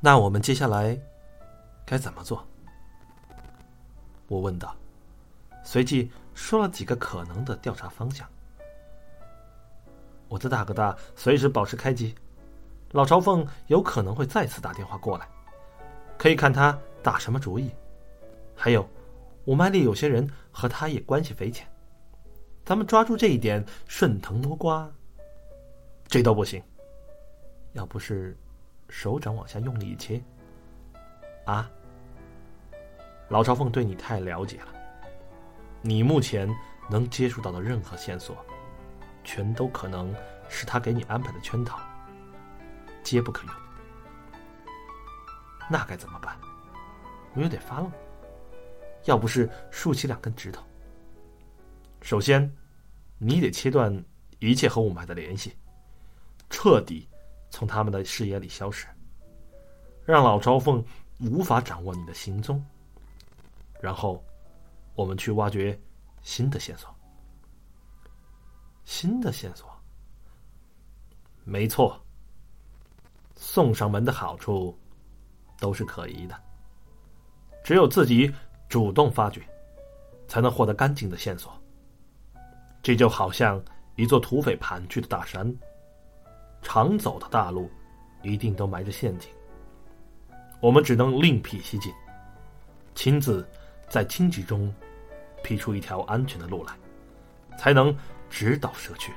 那我们接下来该怎么做？我问道，随即说了几个可能的调查方向。我的大哥大随时保持开机，老朝奉有可能会再次打电话过来，可以看他打什么主意。还有，五麦里有些人和他也关系匪浅，咱们抓住这一点，顺藤摸瓜。这都不行，要不是手掌往下用力一切，啊？老朝奉对你太了解了，你目前能接触到的任何线索。全都可能是他给你安排的圈套，皆不可用。那该怎么办？我有点发愣。要不是竖起两根指头。首先，你得切断一切和雾霾的联系，彻底从他们的视野里消失，让老朝奉无法掌握你的行踪。然后，我们去挖掘新的线索。新的线索，没错。送上门的好处都是可疑的，只有自己主动发掘，才能获得干净的线索。这就好像一座土匪盘踞的大山，常走的大路一定都埋着陷阱。我们只能另辟蹊径，亲自在荆棘中辟出一条安全的路来，才能。直捣蛇穴。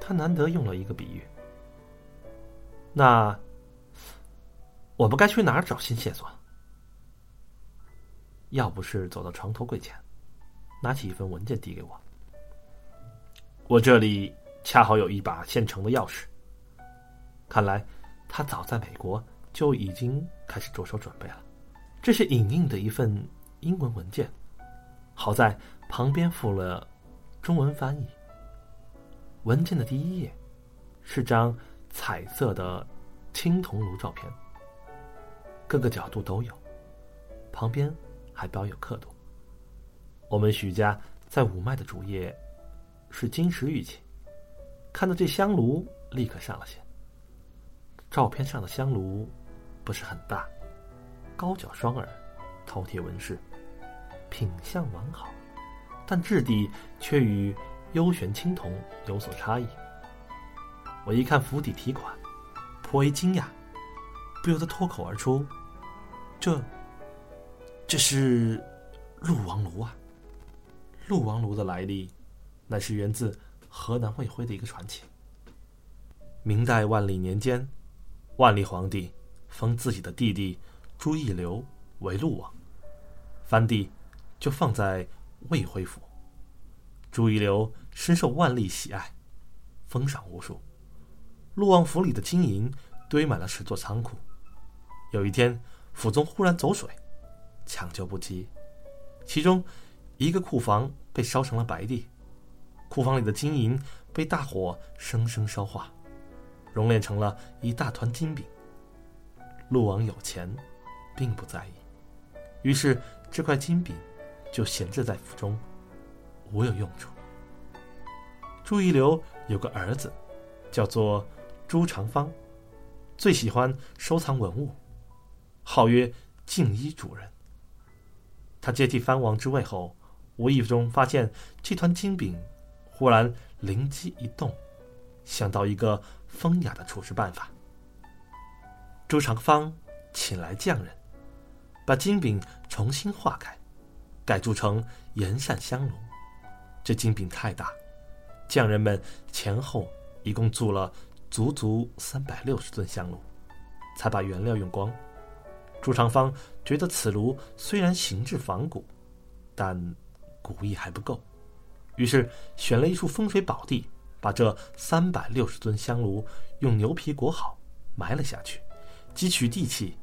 他难得用了一个比喻。那我们该去哪儿找新线索？要不是走到床头柜前，拿起一份文件递给我，我这里恰好有一把现成的钥匙。看来他早在美国就已经开始着手准备了。这是影印的一份英文文件，好在旁边附了。中文翻译。文件的第一页是张彩色的青铜炉照片，各个角度都有，旁边还标有刻度。我们许家在五脉的主页是金石玉器，看到这香炉立刻上了线。照片上的香炉不是很大，高脚双耳，饕餮纹饰，品相完好。但质地却与幽玄青铜有所差异。我一看府邸题款，颇为惊讶，不由得脱口而出：“这，这是鹿王炉啊！”鹿王炉的来历，乃是源自河南魏辉的一个传奇。明代万历年间，万历皇帝封自己的弟弟朱义流为陆王，藩地就放在。魏辉府，朱一流深受万历喜爱，封赏无数。陆王府里的金银堆满了十座仓库。有一天，府中忽然走水，抢救不及，其中一个库房被烧成了白地，库房里的金银被大火生生烧化，熔炼成了一大团金饼。陆王有钱，并不在意，于是这块金饼。就闲置在府中，无有用处。朱一流有个儿子，叫做朱长方，最喜欢收藏文物，号曰静衣主人。他接替藩王之位后，无意中发现这团金饼，忽然灵机一动，想到一个风雅的处置办法。朱长方请来匠人，把金饼重新化开。改铸成盐扇香炉，这金饼太大，匠人们前后一共铸了足足三百六十吨香炉，才把原料用光。朱长方觉得此炉虽然形制仿古，但古意还不够，于是选了一处风水宝地，把这三百六十尊香炉用牛皮裹好，埋了下去，汲取地气。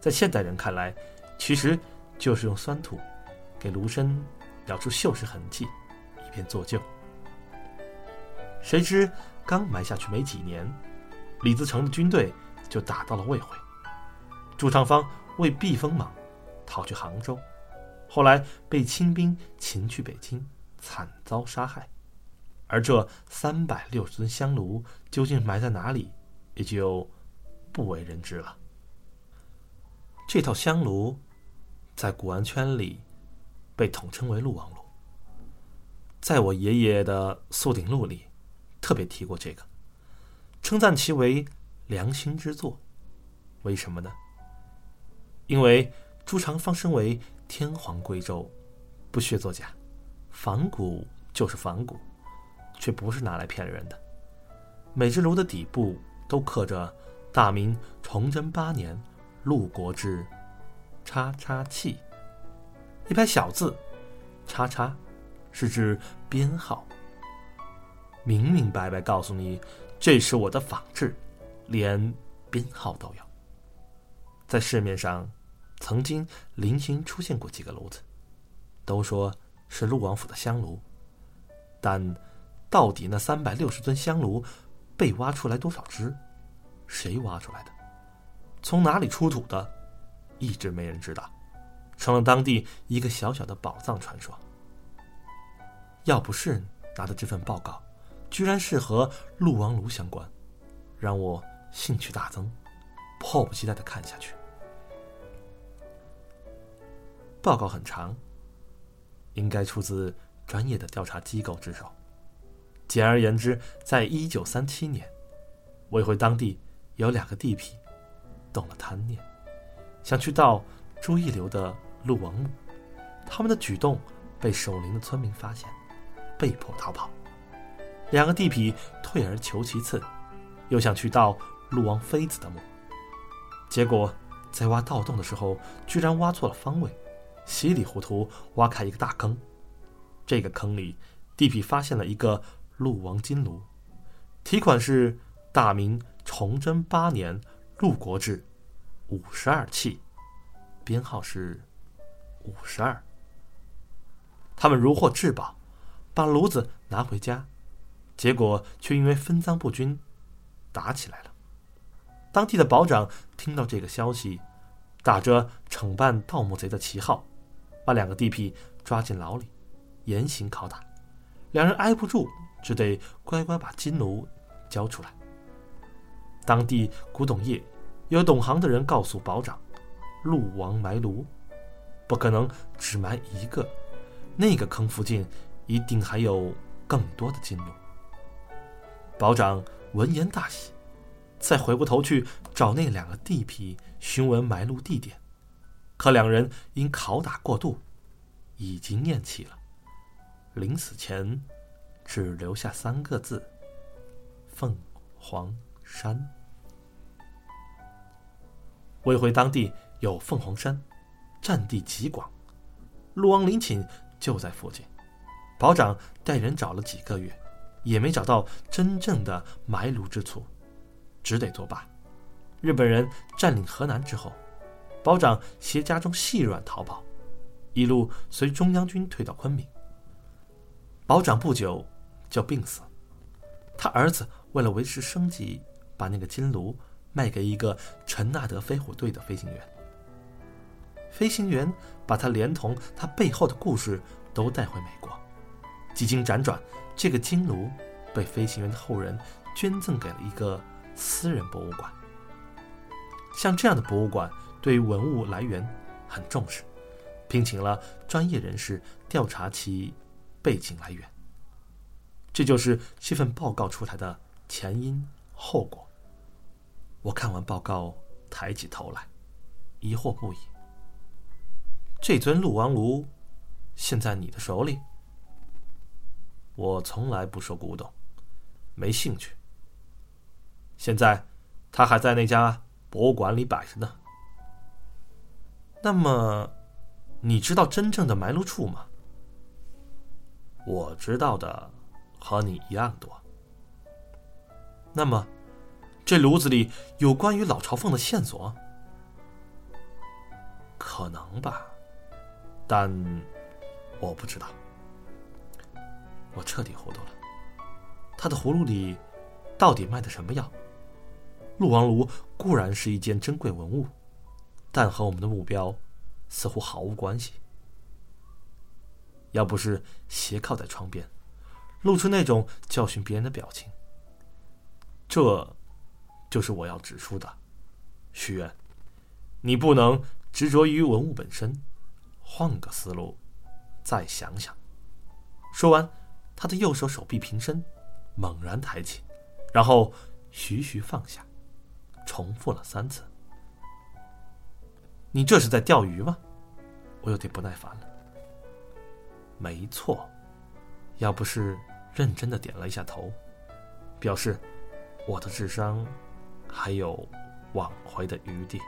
在现代人看来，其实就是用酸土。给炉身咬出锈蚀痕迹，以便做旧。谁知刚埋下去没几年，李自成的军队就打到了魏会。朱长方为避锋芒，逃去杭州，后来被清兵擒去北京，惨遭杀害。而这三百六十吨香炉究竟埋在哪里，也就不为人知了。这套香炉，在古玩圈里被统称为鹿王炉。在我爷爷的《素鼎录》里，特别提过这个，称赞其为良心之作。为什么呢？因为朱常方身为天皇贵胄，不屑作假，仿古就是仿古，却不是拿来骗人的。每只炉的底部都刻着大明崇祯八年陆国志叉叉器，一排小字，叉叉。是指编号，明明白白告诉你，这是我的仿制，连编号都有。在市面上，曾经零星出现过几个炉子，都说是陆王府的香炉，但到底那三百六十尊香炉被挖出来多少只，谁挖出来的，从哪里出土的，一直没人知道，成了当地一个小小的宝藏传说。要不是拿的这份报告，居然是和陆王炉相关，让我兴趣大增，迫不及待的看下去。报告很长，应该出自专业的调查机构之手。简而言之，在一九三七年，我回当地有两个地痞动了贪念，想去盗朱一流的鹿王墓，他们的举动被守灵的村民发现。被迫逃跑，两个地痞退而求其次，又想去盗鹿王妃子的墓。结果在挖盗洞的时候，居然挖错了方位，稀里糊涂挖开一个大坑。这个坑里，地痞发现了一个陆王金炉，题款是大明崇祯八年陆国志五十二器，编号是五十二。他们如获至宝。把炉子拿回家，结果却因为分赃不均，打起来了。当地的保长听到这个消息，打着惩办盗墓贼的旗号，把两个地痞抓进牢里，严刑拷打。两人挨不住，只得乖乖把金炉交出来。当地古董业有懂行的人告诉保长，陆王埋炉，不可能只埋一个，那个坑附近。一定还有更多的金炉。保长闻言大喜，再回过头去找那两个地痞询问埋路地点，可两人因拷打过度，已经咽气了。临死前，只留下三个字：“凤凰山。”魏回当地有凤凰山，占地极广，陆王陵寝就在附近。保长带人找了几个月，也没找到真正的埋炉之处，只得作罢。日本人占领河南之后，保长携家中细软逃跑，一路随中央军退到昆明。保长不久就病死，他儿子为了维持生计，把那个金炉卖给一个陈纳德飞虎队的飞行员。飞行员把他连同他背后的故事都带回美国。几经辗转，这个金炉被飞行员的后人捐赠给了一个私人博物馆。像这样的博物馆对文物来源很重视，聘请了专业人士调查其背景来源。这就是这份报告出台的前因后果。我看完报告，抬起头来，疑惑不已。这尊鹿王炉现在你的手里？我从来不收古董，没兴趣。现在，他还在那家博物馆里摆着呢。那么，你知道真正的埋路处吗？我知道的和你一样多。那么，这炉子里有关于老朝奉的线索？可能吧，但我不知道。我彻底糊涂了，他的葫芦里到底卖的什么药？陆王炉固然是一件珍贵文物，但和我们的目标似乎毫无关系。要不是斜靠在窗边，露出那种教训别人的表情，这就是我要指出的许愿，你不能执着于文物本身，换个思路，再想想。说完，他的右手手臂平伸，猛然抬起，然后徐徐放下，重复了三次。你这是在钓鱼吗？我有点不耐烦了。没错，要不是认真的点了一下头，表示我的智商还有挽回的余地。